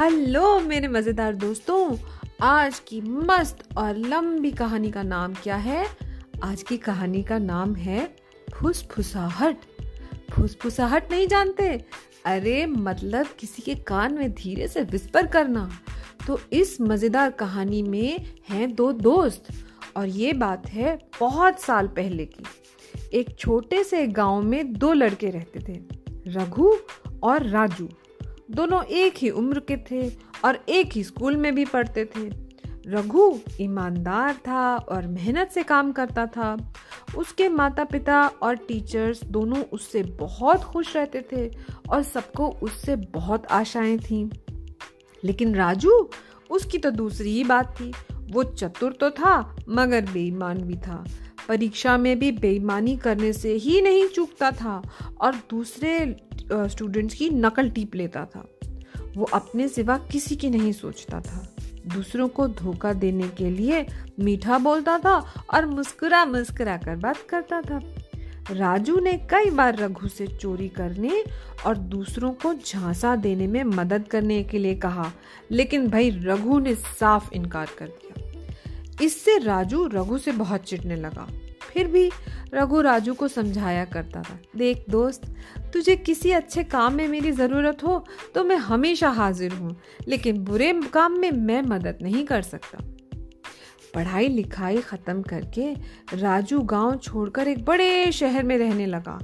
Hello मेरे मज़ेदार दोस्तों, आज की मस्त और लंबी कहानी का नाम क्या है? आज की कहानी का नाम है फुसफुसाहट। फुसफुसाहट नहीं जानते? अरे मतलब किसी के कान में धीरे से विस्पर करना। तो इस मज़ेदार कहानी में हैं दो दोस्त, और ये बात है बहुत साल पहले की। एक छोटे से गाँव में दो लड़के रहते थे, रघु और राजू। दोनों एक ही उम्र के थे और एक ही स्कूल में भी पढ़ते थे। रघु ईमानदार था और मेहनत से काम करता था। उसके माता पिता और टीचर्स दोनों उससे बहुत खुश रहते थे और सबको उससे बहुत आशाएँ थीं। लेकिन राजू, उसकी तो दूसरी ही बात थी। वो चतुर तो था, मगर बेईमान भी था। परीक्षा में भी बेईमानी करने से ही नहीं चूकता था और दूसरे स्टूडेंट्स की नकल टीप लेता था। वो अपने सिवा किसी की नहीं सोचता था। दूसरों को धोखा देने के लिए मीठा बोलता था और मुस्कुरा मुस्कुरा कर बात करता था। राजू ने कई बार रघु से चोरी करने और दूसरों को झांसा देने में मदद करने के लिए कहा, लेकिन भाई रघु ने साफ़ इनकार कर दिया। इससे राजू रघु से बहुत चिढ़ने लगा। फिर भी रघु राजू को समझाया करता था। देख दोस्त, तुझे किसी अच्छे काम में मेरी ज़रूरत हो तो मैं हमेशा हाजिर हूँ, लेकिन बुरे काम में मैं मदद नहीं कर सकता। पढ़ाई लिखाई ख़त्म करके राजू गाँव छोड़कर एक बड़े शहर में रहने लगा।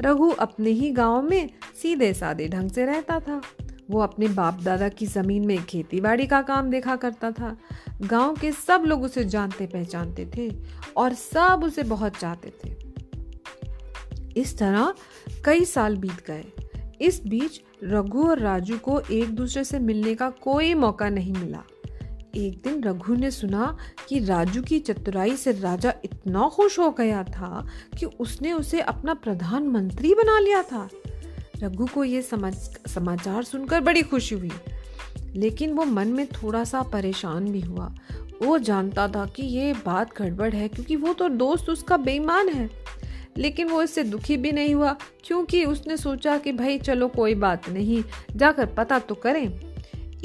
रघु अपने ही गाँव में सीधे सादे ढंग से रहता था। वो अपने बाप दादा की ज़मीन में खेती बाड़ी का काम देखा करता था। गाँव के सब लोग उसे जानते पहचानते थे और सब उसे बहुत चाहते थे। इस तरह कई साल बीत गए। इस बीच रघु और राजू को एक दूसरे से मिलने का कोई मौका नहीं मिला। एक दिन रघु ने सुना कि राजू की चतुराई से राजा इतना खुश हो गया था कि उसने उसे अपना प्रधानमंत्री बना लिया था। रघु को यह समाचार सुनकर बड़ी खुशी हुई। लेकिन वो मन में थोड़ा सा परेशान भी हुआ। वो जानता था कि ये बात गड़बड़ है क्योंकि वो तो दोस्त उसका बेईमान है। लेकिन वो इससे दुखी भी नहीं हुआ, क्योंकि उसने सोचा कि भाई चलो कोई बात नहीं, जाकर पता तो करें।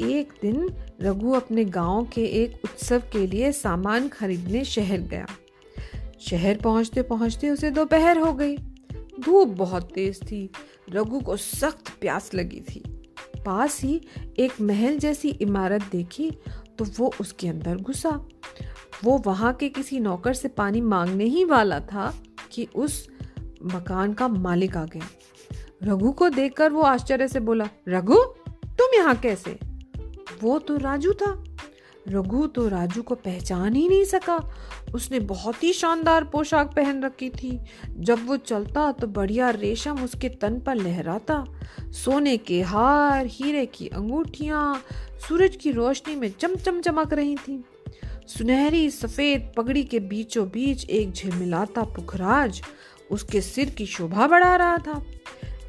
एक दिन रघु अपने गाँव के एक उत्सव के लिए सामान खरीदने शहर गया। शहर पहुँचते पहुँचते उसे दोपहर हो गई। धूप बहुत तेज थी। रघु को सख्त प्यास लगी थी। पास ही एक महल जैसी इमारत देखी तो वो उसके अंदर घुसा। वो वहाँ के किसी नौकर से पानी मांगने ही वाला था कि उस मकान का मालिक आ गया। रघु को देखकर वो आश्चर्य से बोला, रघु, तुम यहाँ कैसे? वो तो राजू था। रघु तो राजू को पहचान ही नहीं सका उसने बहुत ही शानदार पोशाक पहन रखी थी। जब वो चलता तो बढ़िया रेशम उसके तन पर लहराता। सोने के हार, हीरे की अंगूठियाँ, सूरज की रोशनी में चमचम चमक रही थी। सुनहरी सफ़ेद पगड़ी के बीचों बीच एक झिलमिलाता पुखराज उसके सिर की शोभा बढ़ा रहा था।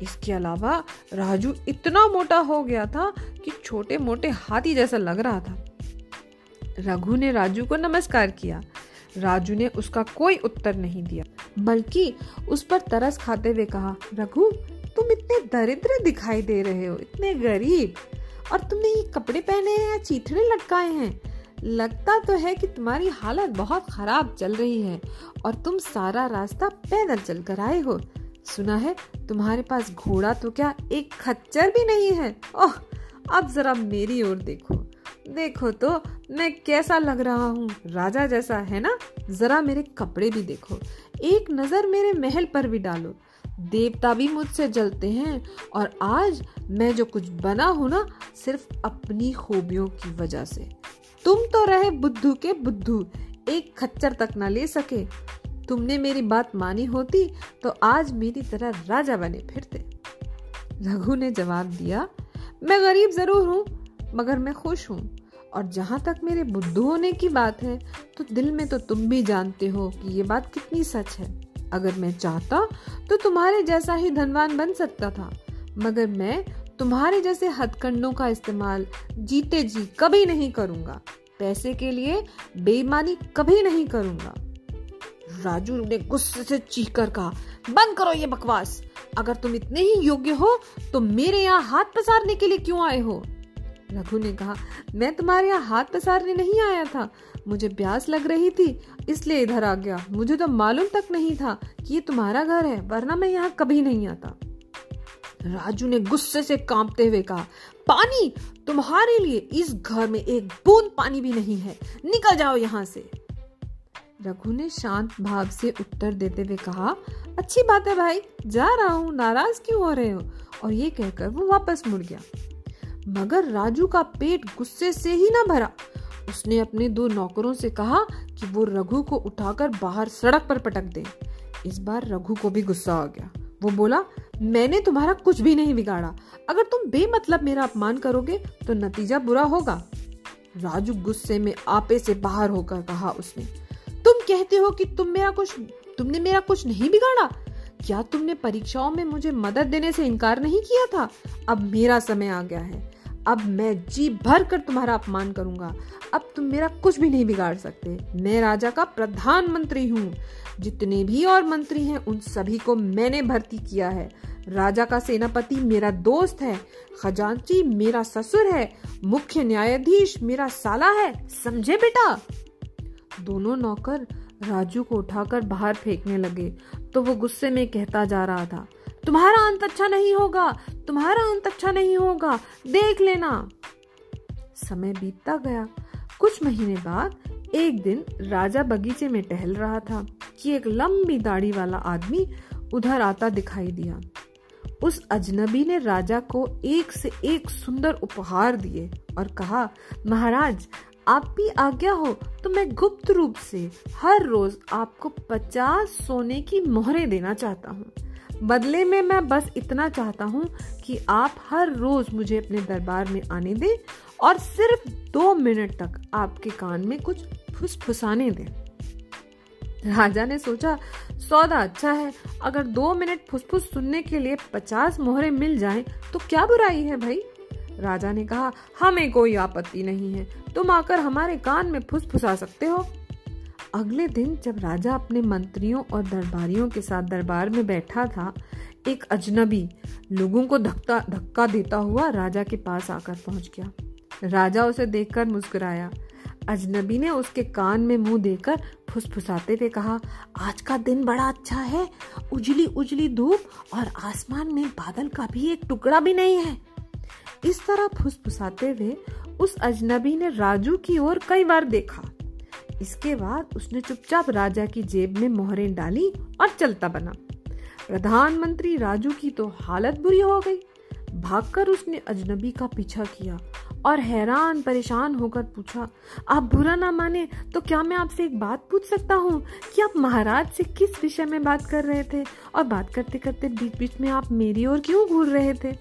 इसके अलावा राजू इतना मोटा हो गया था कि छोटे मोटे हाथी जैसा लग रहा था। रघु ने राजू को नमस्कार किया। राजू ने उसका कोई उत्तर नहीं दिया, बल्कि उस पर तरस खाते हुए कहा, रघु, तुम इतने दरिद्र दिखाई दे रहे हो, इतने गरीब, और तुमने ये कपड़े पहने हैं या चीथड़े लटकाए हैं? लगता तो है कि तुम्हारी हालत बहुत खराब चल रही है, और तुम सारा रास्ता पैदल चल कर आए हो। सुना है, तुम्हारे पास घोड़ा तो क्या एक खच्चर भी नहीं है? ओह, अब जरा मेरी ओर देखो। देखो तो मैं कैसा लग रहा हूँ? राजा जैसा, है ना? जरा मेरे कपड़े भी देखो। एक नज़र मेरे महल पर भी डालो। देवता भी मुझसे जलते हैं, और आज मैं जो कुछ बना हूँ ना, सिर्फ़ अपनी खूबियों की वजह से। तुम तो रहे बुद्धू के बुद्धू, एक खच्चर तक ना ले सके। तुमने मेरी बात मानी होती तो आज मेरी तरह राजा बने फिरते। रघु ने जवाब दिया, मैं गरीब ज़रूर हूँ, मगर मैं खुश हूँ। और जहाँ तक मेरे बुद्धू होने की बात है तो दिल में तो तुम भी जानते हो कि ये बात कितनी सच है। अगर मैं चाहता तो तुम्हारे जैसा ही धनवान बन सकता था। मगर मैं तुम्हारे जैसे हथकंडों का इस्तेमाल जीते जी कभी नहीं करूँगा। पैसे के लिए बेईमानी कभी नहीं करूँगा। राजू ने गुस्से से चीख कर कहा, बंद करो ये बकवास। अगर तुम इतने ही योग्य हो तो मेरे यहाँ हाथ पसारने के लिए क्यों आए हो? रघु ने कहा, मैं तुम्हारे यहाँ हाथ पसारने नहीं आया था। मुझे प्यास लग रही थी, इसलिए इधर आ गया। मुझे तो मालूम तक नहीं था कि ये तुम्हारा घर है, वरना मैं यहाँ कभी नहीं आता। राजू ने गुस्से से कांपते हुए कहा, पानी, तुम्हारे लिए इस घर में एक बूंद पानी भी नहीं है। निकल जाओ यहाँ से। रघु ने शांत भाव से उत्तर देते हुए कहा, अच्छी बात है भाई, जा रहा हूँ। नाराज़ क्यों हो रहे हो? और ये कहकर वो वापस मुड़ गया। मगर राजू का पेट गुस्से से ही ना भरा। उसने अपने दो नौकरों से कहा कि वो रघु को उठाकर बाहर सड़क पर पटक दे। इस बार रघु को भी गुस्सा आ गया। वो बोला, मैंने तुम्हारा कुछ भी नहीं बिगाड़ा। अगर तुम बेमतलब मेरा अपमान करोगे तो नतीजा बुरा होगा। राजू गुस्से में आपे से बाहर होकर कहा उसने, तुम कहते हो कि तुम मेरा कुछ, तुमने मेरा कुछ नहीं बिगाड़ा? क्या तुमने परीक्षाओं में मुझे मदद देने से इनकार नहीं किया था? अब मेरा समय आ गया है। अब मैं जी भर कर तुम्हारा अपमान करूँगा। अब तुम मेरा कुछ भी नहीं बिगाड़ सकते। मैं राजा का प्रधानमंत्री हूँ। जितने भी और मंत्री हैं, उन सभी को मैंने भर्ती किया है। राजा का सेनापति मेरा दोस्त है। खजांची मेरा ससुर है। मुख्य न्यायाधीश मेरा साला है। समझे बेटा? दोनों नौकर राजू को उठाकर बाहर फेंकने लगे। तो वो गुस्से में कहता जा रहा था। तुम्हारा अंत अच्छा नहीं होगा, तुम्हारा अंत अच्छा नहीं होगा। देख लेना। समय बीतता गया। कुछ महीने बाद एक दिन राजा बगीचे में टहल रहा था कि एक लंबी दाढ़ी वाला आदमी उधर आता दिखाई दिया। उस अजनबी ने राजा को एक से एक सुंदर उपहार दिए और कहा, महाराज आप भी आज्ञा हो तो मैं गुप्त रूप से हर रोज आपको पचास सोने की मोहरें देना चाहता हूँ। बदले में मैं बस इतना चाहता हूँ कि आप हर रोज मुझे अपने दरबार में आने दें और सिर्फ़ दो मिनट तक आपके कान में कुछ फुसफुसाने दें। राजा ने सोचा, सौदा अच्छा है, अगर दो मिनट फुसफुस सुनने के लिए पचास मोहरे मिल जाएँ तो क्या बुराई है भाई? राजा ने कहा, हमें कोई आपत्ति नहीं है, तुम आकर हमारे कान में फुसफुसा सकते हो। अगले दिन जब राजा अपने मंत्रियों और दरबारियों के साथ दरबार में बैठा था, एक अजनबी लोगों को धक्का धक्का देता हुआ राजा के पास आकर पहुँच गया। राजा उसे देखकर मुस्कुराया। अजनबी ने उसके कान में मुँह देकर फुसफुसाते हुए कहा, आज का दिन बड़ा अच्छा है। उजली उजली धूप और आसमान में बादल का भी एक टुकड़ा भी नहीं है। इस तरह फुसफुसाते हुए उस अजनबी ने राजू की ओर कई बार देखा। इसके बाद उसने चुपचाप राजा की जेब में मोहरें डाली और चलता बना। प्रधानमंत्री राजू की तो हालत बुरी हो गई। भागकर उसने अजनबी का पीछा किया और हैरान परेशान होकर पूछा, आप बुरा ना माने तो क्या मैं आपसे एक बात पूछ सकता हूँ? कि आप महाराज से किस विषय में बात कर रहे थे? और बात करते करते बीच बीच में आप मेरी ओर क्यों घूर रहे थे?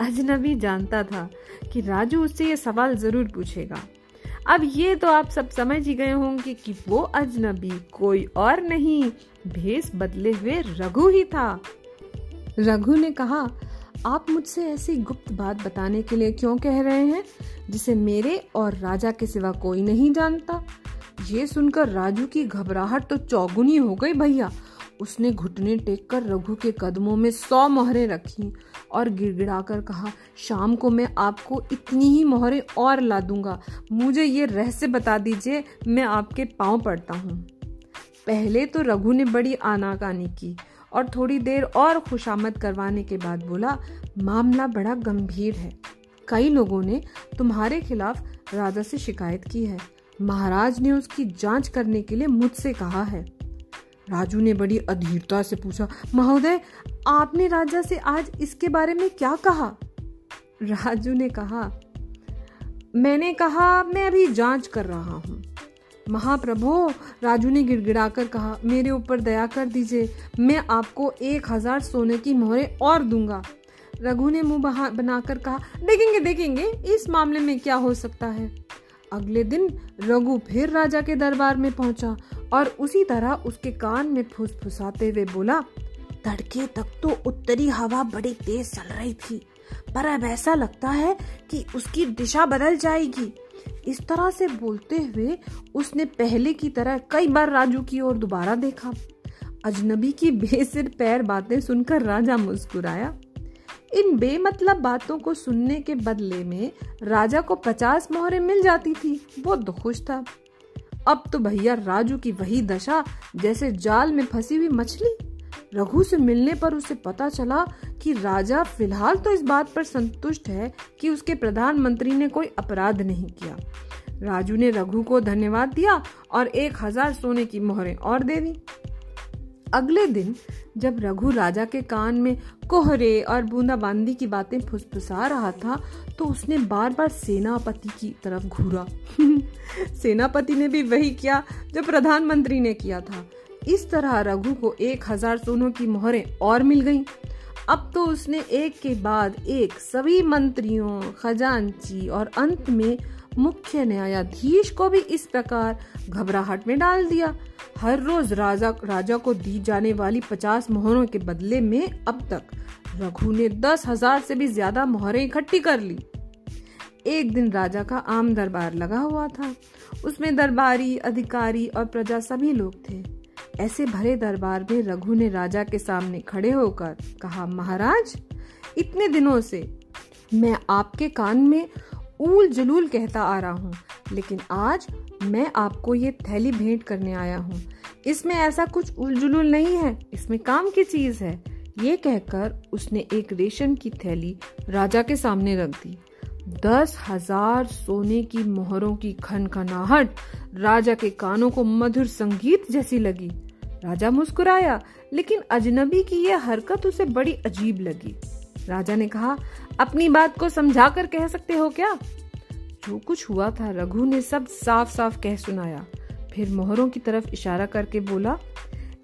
अजनबी जानता था कि राजू उससे ये सवाल ज़रूर पूछेगा। अब ये तो आप सब समझ ही गए होंगे कि वो अजनबी कोई और नहीं भेस बदले हुए रघु ही था। रघु ने कहा, आप मुझसे ऐसी गुप्त बात बताने के लिए क्यों कह रहे हैं, जिसे मेरे और राजा के सिवा कोई नहीं जानता? ये सुनकर राजू की घबराहट तो चौगुनी हो गई भैया। उसने घुटने टेक कर रघु के कदमों में सौ मोहरें रखी। और गिड़गिड़ाकर कहा, शाम को मैं आपको इतनी ही मोहरें और ला दूँगा। मुझे ये रहस्य बता दीजिए, मैं आपके पाँव पड़ता हूँ। पहले तो रघु ने बड़ी आनाकानी की और थोड़ी देर और खुशामद करवाने के बाद बोला, मामला बड़ा गंभीर है। कई लोगों ने तुम्हारे खिलाफ राजा से शिकायत की है। महाराज ने उसकी जाँच करने के लिए मुझसे कहा है। राजू ने बड़ी अधीरता से पूछा, महोदय आपने राजा से आज इसके बारे में क्या कहा? राजू ने कहा, मैंने कहा, मैं अभी जाँच कर रहा हूँ। महाप्रभु, राजू ने गिड़गिड़ाकर कहा, मेरे ऊपर दया कर दीजिए, मैं आपको एक हज़ार सोने की मोहरें और दूँगा। रघु ने मुँह बनाकर कहा, देखेंगे देखेंगे, इस मामले में क्या हो सकता है? अगले दिन रघु फिर राजा के दरबार में पहुँचा और उसी तरह उसके कान में फुसफुसाते हुए बोला तड़के तक तो उत्तरी हवा बड़ी तेज चल रही थी, पर अब ऐसा लगता है कि उसकी दिशा बदल जाएगी। इस तरह से बोलते हुए उसने पहले की तरह कई बार राजू की ओर दोबारा देखा। अजनबी की बेसिर पैर बातें सुनकर राजा मुस्कुराया। इन बेमतलब बातों को सुनने के बदले में राजा को पचास मोहरें मिल जाती थी, वो तो खुश था। अब तो भैया राजू की वही दशा जैसे जाल में फंसी हुई मछली। रघु से मिलने पर उसे पता चला कि राजा फ़िलहाल तो इस बात पर संतुष्ट है कि उसके प्रधानमंत्री ने कोई अपराध नहीं किया। राजू ने रघु को धन्यवाद दिया और एक हज़ार सोने की मोहरें और दे दी। अगले दिन, जब रघु राजा के कान में कोहरे और बूंदाबांदी की बातें फुसफुसा रहा था तो उसने बार बार सेनापति की तरफ़ घूरा। सेनापति ने भी वही किया जो प्रधानमंत्री ने किया था। इस तरह रघु को एक हज़ार सोनों की मोहरें और मिल गईं। अब तो उसने एक के बाद एक सभी मंत्रियों, खजांची और अंत में मुख्य न्यायाधीश को भी इस प्रकार घबराहट में डाल दिया। हर रोज राजा राजा को दी जाने वाली पचास मोहरों के बदले में अब तक रघु ने दस हज़ार से भी ज़्यादा मोहरें इकट्ठी कर ली। एक दिन राजा का आम दरबार लगा हुआ था। उसमें दरबारी, अधिकारी और प्रजा सभी लोग थे। ऐसे भरे दरबार में रघु ने राजा के सामने खड़े होकर कहा, महाराज, इतने दिनों से मैं आपके कान में ऊल जलूल कहता आ रहा हूँ, लेकिन आज मैं आपको ये थैली भेंट करने आया हूँ। इसमें ऐसा कुछ उल जुलूल नहीं है, इसमें काम की चीज़ है। ये कहकर उसने एक रेशम की थैली राजा के सामने रख दी। दस हज़ार सोने की मोहरों की खनखनाहट राजा के कानों को मधुर संगीत जैसी लगी। राजा मुस्कुराया, लेकिन अजनबी की यह हरकत उसे बड़ी अजीब लगी। राजा ने कहा, अपनी बात को समझा कर कह सकते हो क्या? जो कुछ हुआ था, रघु ने सब साफ़ साफ़ कह सुनाया। फिर मोहरों की तरफ़ इशारा करके बोला,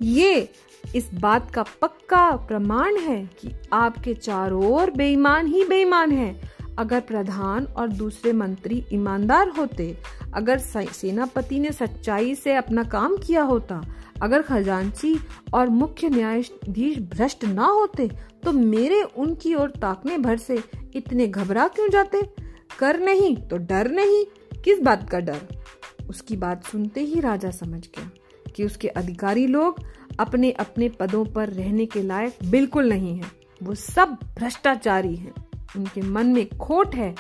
ये इस बात का पक्का प्रमाण है कि आपके चारों ओर बेईमान ही बेईमान है। अगर प्रधान और दूसरे मंत्री ईमानदार होते अगर सेनापति ने सच्चाई से अपना काम किया होता, अगर खजांची और मुख्य न्यायाधीश भ्रष्ट ना होते तो मेरे उनकी ओर ताकने भर से इतने घबरा क्यों जाते? कर नहीं तो डर नहीं। किस बात का डर? उसकी बात सुनते ही राजा समझ गया कि उसके अधिकारी लोग अपने अपने पदों पर रहने के लायक बिल्कुल नहीं है। वो सब भ्रष्टाचारी हैं। उनके मन में खोट है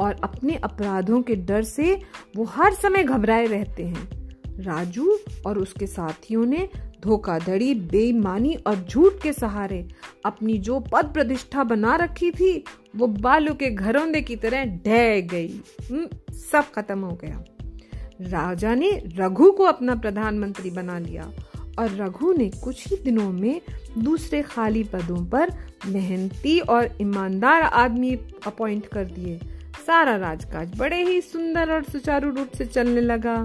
और अपने अपराधों के डर से वो हर समय घबराए रहते हैं। राजू और उसके साथियों ने धोखाधड़ी बेईमानी और झूठ के सहारे अपनी जो पद प्रतिष्ठा बना रखी थी वो बालू के घरोंदे की तरह ढह गई। हम्म, सब खत्म हो गया। राजा ने रघु को अपना प्रधानमंत्री बना लिया और रघु ने कुछ ही दिनों में दूसरे खाली पदों पर मेहनती और ईमानदार आदमी अपॉइंट कर दिए। सारा राजकाज बड़े ही सुंदर और सुचारू रूप से चलने लगा।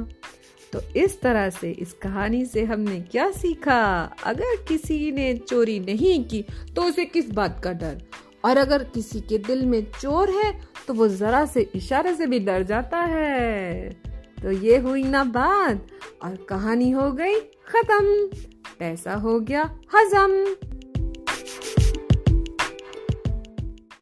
तो इस तरह से इस कहानी से हमने क्या सीखा? अगर किसी ने चोरी नहीं की तो उसे किस बात का डर? और अगर किसी के दिल में चोर है तो वो जरा से इशारे से भी डर जाता है। तो ये हुई ना बात, और कहानी हो गई खत्म। पैसा हो गया हजम।